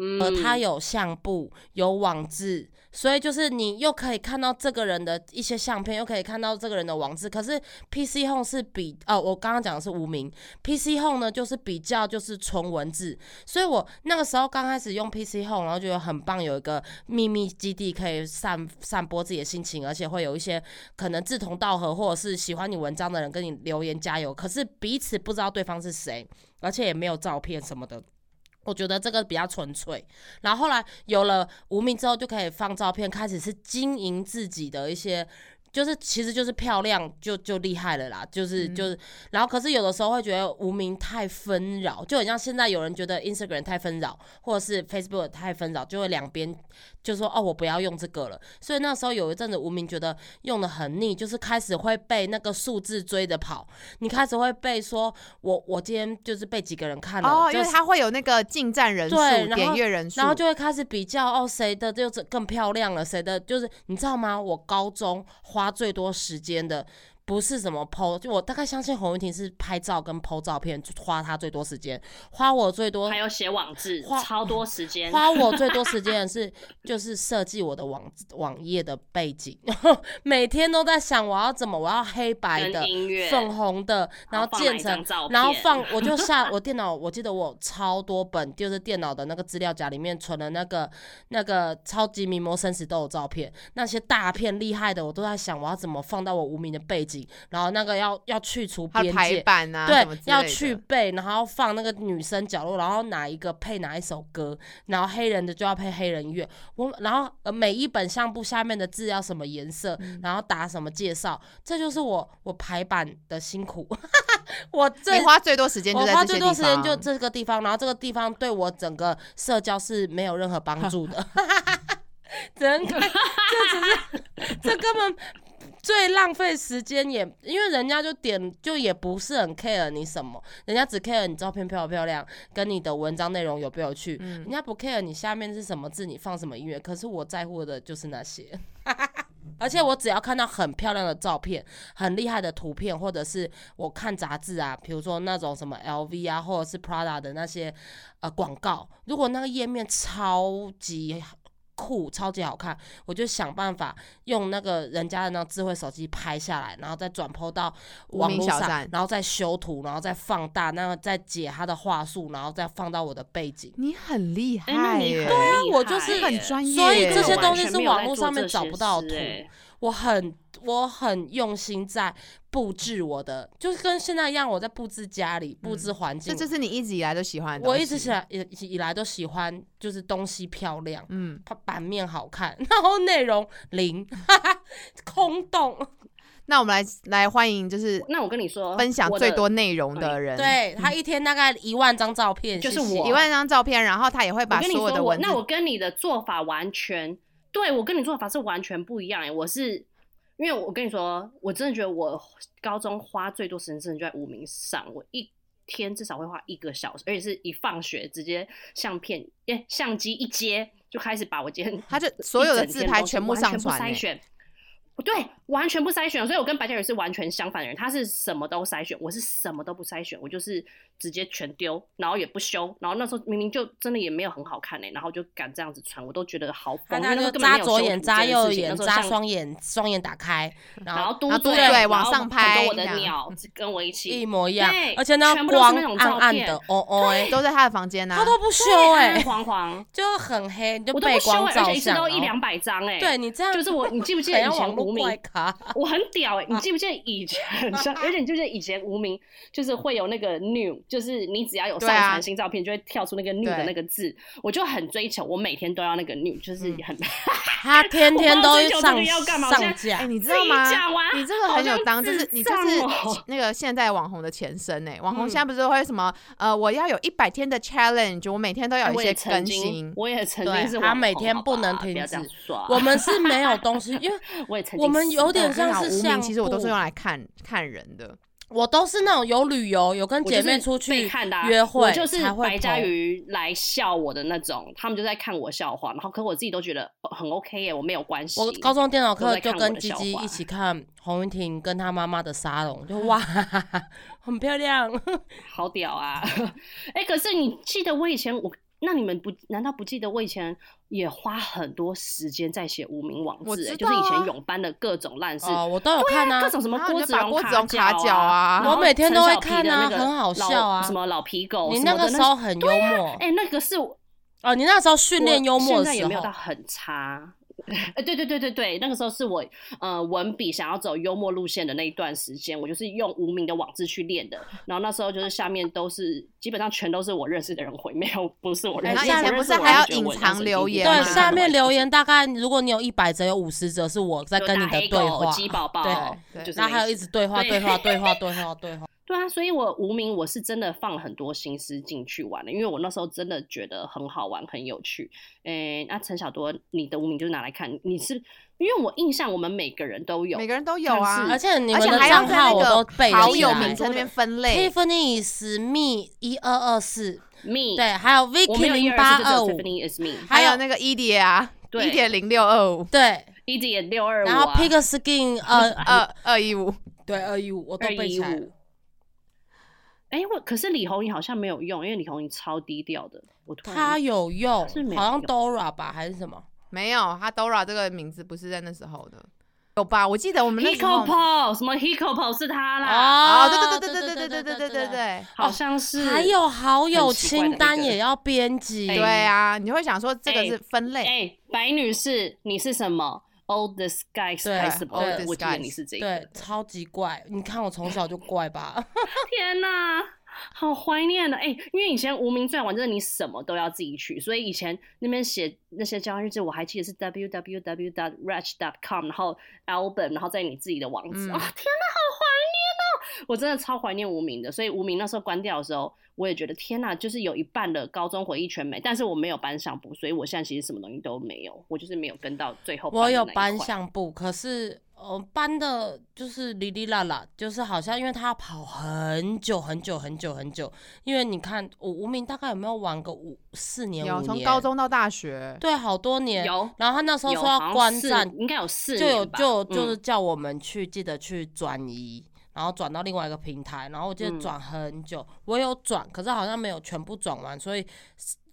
嗯，而它有相簿，有网志，所以就是你又可以看到这个人的一些相片，又可以看到这个人的网志。可是 PC Home 是比哦，我刚刚讲的是无名，PC Home 呢就是比较就是纯文字，所以我那个时候刚开始用 PC Home，然后觉得很棒，有一个秘密基地可以散散播自己的心情，而且会有一些可能志同道合或者是喜欢你文章的人跟你留言加油，可是彼此不知道对方是谁，而且也没有照片什么的。我觉得这个比较纯粹，然后后来有了无名之后，就可以放照片，开始是经营自己的一些，就是其实就是漂亮就就厉害了啦，就是嗯。就是，然后可是有的时候会觉得无名太纷扰，就很像现在有人觉得 Instagram 太纷扰，或者是 Facebook 太纷扰，就会两边就说哦我不要用这个了，所以那时候有一阵子无名觉得用的很腻，就是开始会被那个数字追着跑，你开始会被说我我今天就是被几个人看了，哦，因就是为他会有那个进站人数、点阅人数，然后就会开始比较哦，谁的就是更漂亮了，谁的就是你知道吗？我高中花最多时间的不是什么 PO，就我大概相信洪云婷是拍照跟 PO 照片花她最多时间，花我最多还有写网志，花超多时间。花我最多时间的是就是设计我的网网页的背景，每天都在想我要怎么，我要黑白的粉红的，然后建成然后放，我就 下我电脑，我记得我超多本，就是电脑的那个资料夹里面存了那个那个超级名模生死斗的照片，那些大片厉害的，我都在想我要怎么放到我无名的背景，然后那个要要去除边界。版啊，对，要去背，然后放那个女生角落，然后哪一个配哪一首歌，然后黑人的就要配黑人乐。我然后呃每一本相簿下面的字要什么颜色，嗯然后打什么介绍，这就是我我排版的辛苦。我最你花最多时间就我花最多时间就这个地方，然后这个地方对我整个社交是没有任何帮助的 真的，这只是这根本最浪费时间也，因为人家就点就也不是很 care 你什么，人家只 care 你照片漂不漂亮，跟你的文章内容有没有趣，嗯人家不 care 你下面是什么字，你放什么音乐，可是我在乎的就是那些。而且我只要看到很漂亮的照片、很厉害的图片，或者是我看杂志啊，比如说那种什么 LV 啊，或者是 Prada 的那些呃广告，如果那个页面超级酷、超级好看，我就想办法用那个人家的那智慧手机拍下来，然后再转 PO 到网络上，然后再修图，然后再放大，那个再解他的话术，然后再放到我的背景。你很厉害耶，对啊我就是很专业所以这些东西是网络上面找不到图我很我很用心在布置我的，就是跟现在一样，我在布置家里、布置环境。这就是你一直以来都喜欢的。我一直以来以以来都喜欢，就是东西漂亮，嗯，它版面好看，然后内容零，哈哈，空洞。那我们来来欢迎，就是那我跟你说，分享最多内容的人，，对他一天大概一万张照片，就是我一万张照片，然后他也会把跟你说，所有的文字我那我跟你的做法完全，对我跟你做法是完全不一样哎。我是因为我跟你说，我真的觉得我高中花最多时间真的就在无名上，我一天至少会花一个小时，而且是一放学直接相片，耶，相机一接就开始把我今天他就所有的自拍全部上传欸筛选。对，完全不筛选，所以我跟白嘉宇是完全相反的人。他是什么都筛选，我是什么都不筛选，我就是直接全丢，然后也不修。然后那时候明明就真的也没有很好看呢、然后就敢这样子穿，我都觉得好疯。因为那时他就候根本没有扎左眼、扎右眼、扎双眼，双眼打开，然后嘟嘟嘴，嘴然后往上拍很多我的鸟跟我一起一模一样对，而且呢全部都是光那种暗暗的，哦哦哎，都在他的房间啊呢、他都不修对哎暗，黄黄，就很黑，你就我都背不修欸，而光照且一次相，然后都一两百张哎、对你这样就是我，你记不记得以前无名怪咖？我很屌哎、你记不记得以前，而且你记不记得以前无名就是会有那个 new，就是你只要有上传新照片，就会跳出那个 new 的那个字，我就很追求，我每天都要那个 new，就是嗯很、他 天天都上要干嘛上架。你知道吗？讲完？你这个很有当，就是你就是那个现在网红的前身哎、网红嗯现在不是会什么、呃，我要有一百天的 challenge，我每天都要有一些更也曾经新，。我也曾对经是他每天不能停止。刷我们是没有东西，因为我也曾经我们是有点像是相名，其实我都是用来看看人的。我都是那种有旅游、有跟姐妹出去被看的啊、约会我就是白嘉 po 瑜来笑我的那种，他们就在看我笑话，然后可我自己都觉得哦很 OK 耶，我没有关系。我高中电脑课就跟鸡鸡一起看洪云婷跟她妈妈的沙龙，就 哇，很漂亮。好屌啊！哎、可是你记得我以前我，那你们不难道不记得我以前也花很多时间在写无名网我志、欸？啊就是以前永班的各种烂事，哦，我都有看啊各，种什么然后你郭子荣就把郭子荣卡卡脚啊我每天都会看啊很好笑啊什么老皮狗，你那个时候很幽默哎、那个是我哦，你那时候训练幽默的时候现在也没有到，很差。哎、对对对对对，那个时候是我呃文笔想要走幽默路线的那一段时间，我就是用无名的网志去练的。然后那时候就是下面都是基本上全都是我认识的人回，没有不是我认识的。哎以前我认识不是还要隐藏留言对，下面留言大概如果你有一百则，有五十则是我在跟你的对话，鸡宝宝，对就是然后还有一直对话、对对话、对 话、对话、对话。对啊，所以我无名我是真的放了很多心思进去玩的，因为我那时候真的觉得很好玩、很有趣。诶，那陈小多，你的无名就是拿来看，你是因为我印象我们每个人都有每，个人都有啊，而且你还要在那账号我都好友名称那边分类。Tiffany is me 一二二四，me，对，还有 Vicky 有一零八二五，Tiffany is me，还有那个一点啊，对。一点零六二五，对，一点六二五，然后 Pig Skin 呃二 二一五，对二一五我都二一背起来了五。。哎，我可是李红颖好像没有用，因为李红颖超低调的。我突然他有用好像 Dora 吧还是什么？没有，他 Dora 这个名字不是在那时候的，有吧？我记得我们那时 Hiko 候 Po 什么 Hiko Po 是他啦，哦，对对对对对对对对对对对。好像是。还有好友清单也要编辑，哎对啊，你会想说这个哎是分类，哎，白女士，你是什么？All the skies 对还是什么我记得你是这个对，。超级怪。你看我从小就怪吧？天哪，好怀念的哎、因为以前无名撰文真的你什么都要自己取，所以以前那边写那些交换日志，我还记得是 w w w dot ratch dot com，然后 album，然后在你自己的网址。嗯哦，天哪，好怀念哦！我真的超怀念无名的，所以无名那时候关掉的时候，我也觉得天呐，就是有一半的高中回忆全没。但是我没有班上部，所以我现在其实什么东西都没有，我就是没有跟到最后。我有班上部，可是。呃，班的就是哩哩啦啦，就是好像因为他要跑很久很久很久很久，因为你看我无名大概有没有玩个五四年？有，从高中到大学，对，好多年。有，然后他那时候说要关站，应该有四就有就就是叫我们去记得去转移，然后转到另外一个平台，然后我记得转很久，我有转，可是好像没有全部转完，所以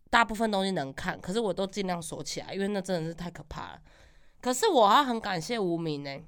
大部分东西能看，可是我都尽量锁起来，因为那真的是太可怕了。可是我还很感谢无名呢。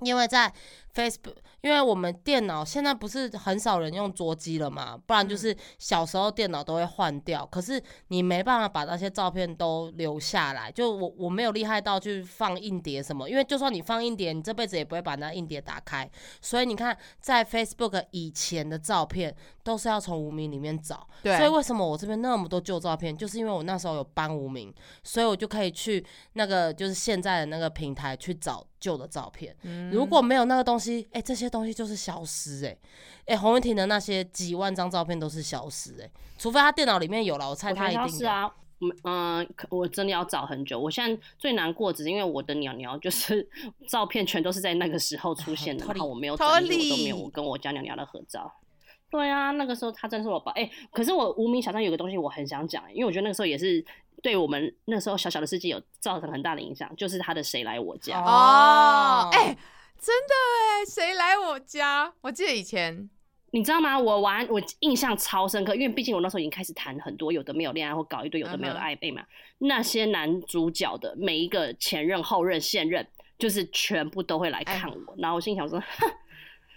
因为在 Facebook，因为我们电脑现在不是很少人用桌机了嘛，不然就是小时候电脑都会换掉。可是你没办法把那些照片都留下来，就我我没有厉害到去放硬碟什么，因为就算你放硬碟，你这辈子也不会把那硬碟打开。所以你看，在 Facebook 以前的照片都是要从无名里面找。对。所以为什么我这边那么多旧照片，就是因为我那时候有搬无名，所以我就可以去那个就是现在的那个平台去找。旧的照片，如果没有那个东西，哎，这些东西就是消失，哎，哎，洪文婷的那些几万张照片都是消失，哎，除非他电脑里面有了，我猜他一定是啊，嗯嗯，我真的要找很久。我现在最难过只是因为我的鸟鸟就是照片全都是在那个时候出现的，然后我没有整理，我都没有我跟我家鸟鸟的合照。对啊，那个时候他真是我宝，哎，可是我无名小站有个东西我很想讲，因为我觉得那个时候也是。对我们那时候小小的世界有造成很大的影响，就是他的谁来我家哦，哎，真的哎，谁来我家？我记得以前，你知道吗？我玩我印象超深刻，因为毕竟我那时候已经开始谈很多有的没有恋爱或搞一堆有的没有的暧昧嘛。那些男主角的每一个前任、后任、现任，就是全部都会来看我，然后我心想说。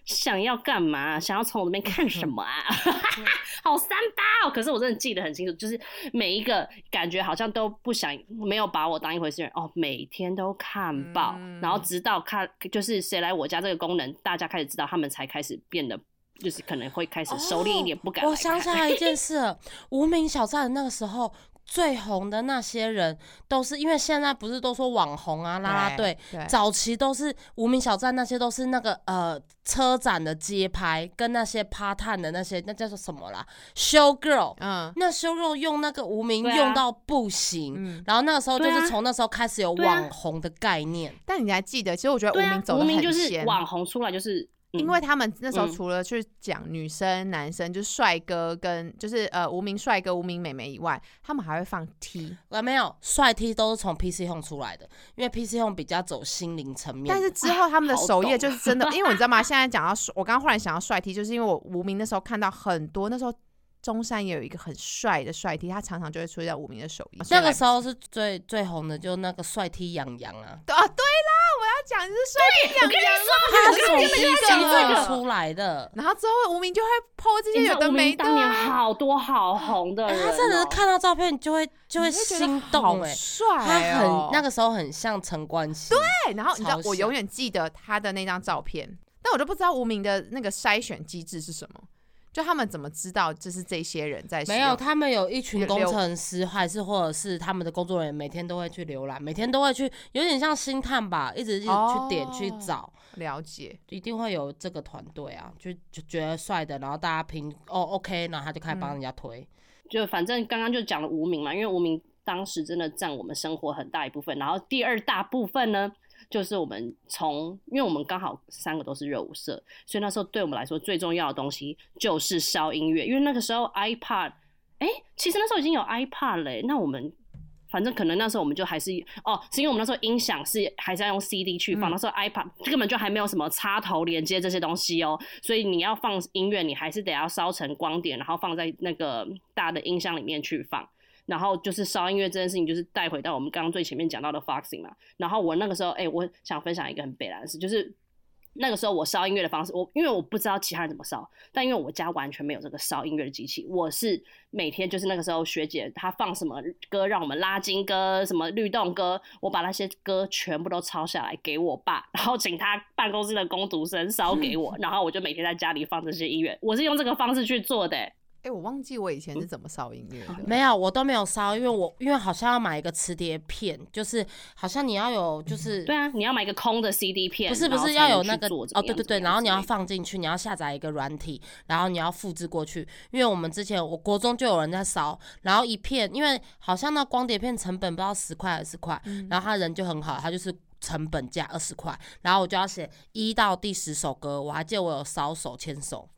想要干嘛？想要从我那边看什么啊？好三八哦！可是我真的记得很清楚，就是每一个感觉好像都不想没有把我当一回事人哦，每天都看报，然后直到看就是谁来我家这个功能，大家开始知道，他们才开始变得就是可能会开始收敛一点，不敢。我想起来一件事，无名小站那个时候。最红的那些人都是因为现在不是都说网红啊啦啦队，早期都是无名小站那些都是那个呃车展的街拍跟那些趴探的那些那叫做什么啦？show girl，嗯，那 show girl 用那个无名用到不行，然后那个时候就是从那时候开始有网红的概念。但你还记得？其实我觉得无名走的很先，网红出来就是。因为他们那时候除了去讲女生、男生，就是帅哥跟就是呃无名帅哥、无名美眉以外，他们还会放 T。我没有帅 T 都是从 PC Home 出来的，因为 PC Home 比较走心灵层面。但是之后他们的首页就是真的，因为你知道吗？现在讲到我刚刚忽然想到帅 T，就是因为我无名的时候看到很多，那时候中山也有一个很帅的帅 T，他常常就会出现在无名的首页。那个时候是最最红的，就那个帅 T 杨洋啊。啊，对啦。我要讲是帅我跟你说，他是从这个出来的，然后之后无名就会 po 这些有的没的。当年好多好红的人，他真的是看到照片就会就会心动哎，帅，他很那个时候很像陈冠希。对，然后你知道我永远记得他的那张照片，但我就不知道无名的那个筛选机制是什么。就他们怎么知道就是这些人在？没有，他们有一群工程师，还是或者是他们的工作人员，每天都会去浏览，每天都会去，有点像星探吧，一直去点去找了解，一定会有这个团队啊，就就觉得帅的，然后大家评哦 OK，然后他就开始帮人家推。就反正刚刚就讲了无名嘛，因为无名当时真的占我们生活很大一部分，然后第二大部分呢。就是我们从，因为我们刚好三个都是热舞社，所以那时候对我们来说最重要的东西就是烧音乐。因为那个时候 iPad，哎，其实那时候已经有 iPad 嘞。那我们反正可能那时候我们就还是哦，是因为我们那时候音响是还是要用 CD 去放，那时候 iPad 根本就还没有什么插头连接这些东西哦，所以你要放音乐，你还是得要烧成光点，然后放在那个大的音箱里面去放。然后就是烧音乐这件事情，就是带回到我们刚刚最前面讲到的 Foxing 嘛。然后我那个时候，哎，我想分享一个很悲凉的事，就是那个时候我烧音乐的方式，我因为我不知道其他人怎么烧，但因为我家完全没有这个烧音乐的机器，我是每天就是那个时候学姐她放什么歌让我们拉筋歌、什么律动歌，我把那些歌全部都抄下来给我爸，然后请他办公室的工读生烧给我，然后我就每天在家里放这些音乐，我是用这个方式去做的。哎、我忘记我以前是怎么烧音乐的。没有，我都没有烧，因为我因为好像要买一个磁碟片，就是好像你要有就是对啊，你要买一个空的 CD 片，不是不是要有那个哦，对对对，然后你要放进去，你要下载一个软体，然后你要复制过去。因为我们之前我国中就有人在烧，然后一片，因为好像那光碟片成本不知道十块还是块，嗯然后他人就很好，他就是。成本价二十块，然后我就要写一到第十首歌，我还记得我有烧手牵手，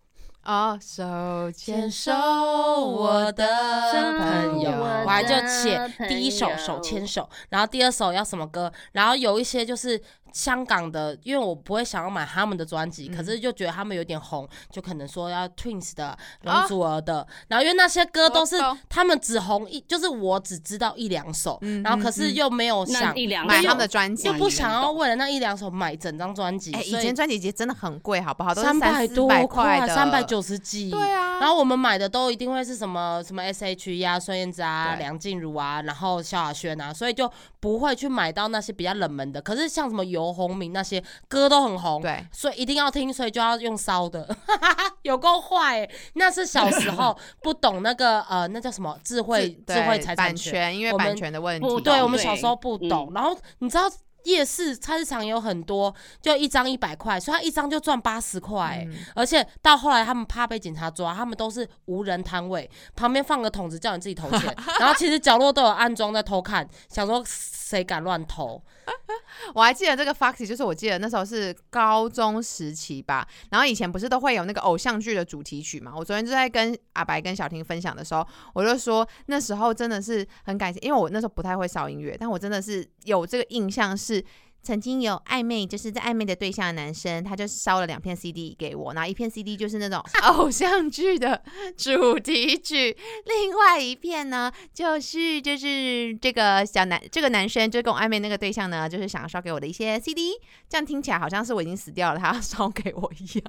哦，手牵手，我我的的朋友，我我还就写第一首手牵手，然后第二首要什么歌，然后有一些就是香港的，因为我不会想要买他们的专辑，可是就觉得他们有点红，就可能说要 Twins 的、容祖儿的，然后因为那些歌都是我懂。他们只红一，就是我只知道一两首，嗯然后可是又没有那想一两买他们的专辑又不想要为了那一两首买整张专辑，哎、以所前专辑节真的很贵，好不好？都是三百多块，的，三百。九十几，对啊，然后我们买的都一定会是什么什么 S H E 啊、孙燕姿啊、对。梁静茹啊，然后萧亚轩啊，所以就不会去买到那些比较冷门的。可是像什么游鸿明那些歌都很红，对，所以一定要听，所以就要用烧的，有够坏欸！那是小时候 不懂那个呃，那叫什么智慧智慧财产版权，因为我们版权的问题。不对我们小时候不对懂。然后你知道夜市菜市场有很多，就一张一百块，所以他一张就赚八十块而且到后来，他们怕被警察抓，他们都是无人摊位，旁边放个桶子叫你自己投钱，然后其实角落都有暗装在偷看，想说谁敢乱投？我还记得这个 Foxy，就是我记得那时候是高中时期吧。然后以前不是都会有那个偶像剧的主题曲嘛？我昨天就在跟阿白跟小婷分享的时候，我就说那时候真的是很感谢，因为我那时候不太会烧音乐，但我真的是有这个印象是。曾经有暧昧，就是在暧昧的对象的男生，他就烧了两片 CD 给我，然后一片 CD 就是那种 偶像剧的主题曲，另外一片呢，就是就是这个小男这个男生就跟我暧昧那个对象呢，就是想要烧给我的一些 CD，这样听起来好像是我已经死掉了，他要烧给我一样。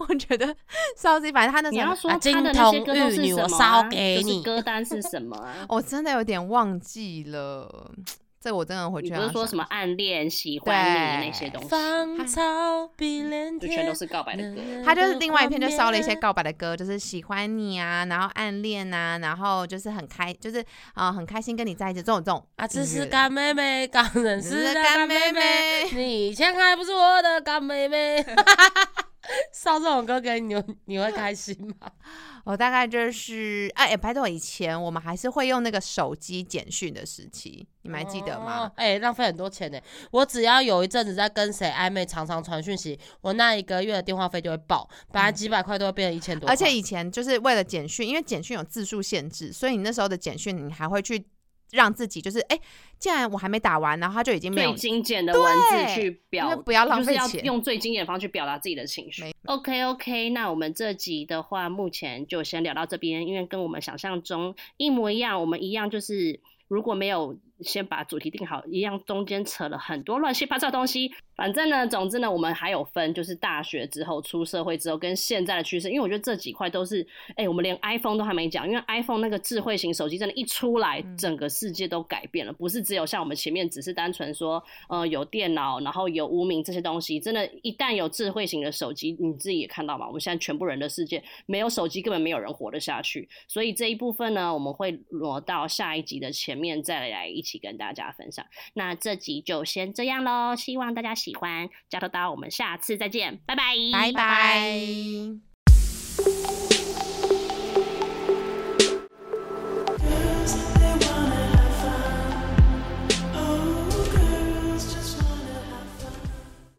我觉得烧 CD，反正他那时候你要说啊他的那些金歌都童玉女我是什么、烧啊？就是给你歌单是什么啊？我真的有点忘记了，这我真的回去不是说什么暗恋、喜欢你那些东西，芳草碧连天就全都，是告白的歌。他就是另外一篇就烧了一些告白的歌，就是喜欢你啊，然后暗恋啊，然后就是很开，就是啊、呃很开心跟你在一起这种这种啊，这是干妹妹，刚认识是的干妹妹妹妹，你以前还不是我的干妹妹。烧这种歌给你，你会开心吗？我大概就是哎，哎拜托，以前我们还是会用那个手机简讯的时期，你们还记得吗哦？哎、浪费很多钱呢。我只要有一阵子在跟谁暧昧，常常传讯息，我那一个月的电话费就会爆，本来几百块都会变成一千多块。而且以前就是为了简讯，因为简讯有字数限制，所以你那时候的简讯你还会去让自己就是哎，既然我还没打完，然后他就已经没有最精简的文字去表，不要浪费就是要钱用最精简的方式去表达自己的情绪。OK OK，那我们这集的话，目前就先聊到这边，因为跟我们想象中一模一样，我们一样就是如果没有先把主题定好，一样中间扯了很多乱七八糟的东西。反正呢，总之呢，我们还有分，就是大学之后、出社会之后跟现在的趋势，因为我觉得这几块都是，哎、我们连 iPhone 都还没讲，因为 iPhone 那个智慧型手机真的，一出来，嗯整个世界都改变了，不是只有像我们前面只是单纯说，呃，有电脑，然后有无名这些东西，真的，一旦有智慧型的手机，你自己也看到嘛，我们现在全部人的世界没有手机，根本没有人活得下去。所以这一部分呢，我们会挪到下一集的前面再来一跟大家分享，那这集就先这样喽，希望大家喜欢，加多刀，我们下次再见，拜拜，拜拜。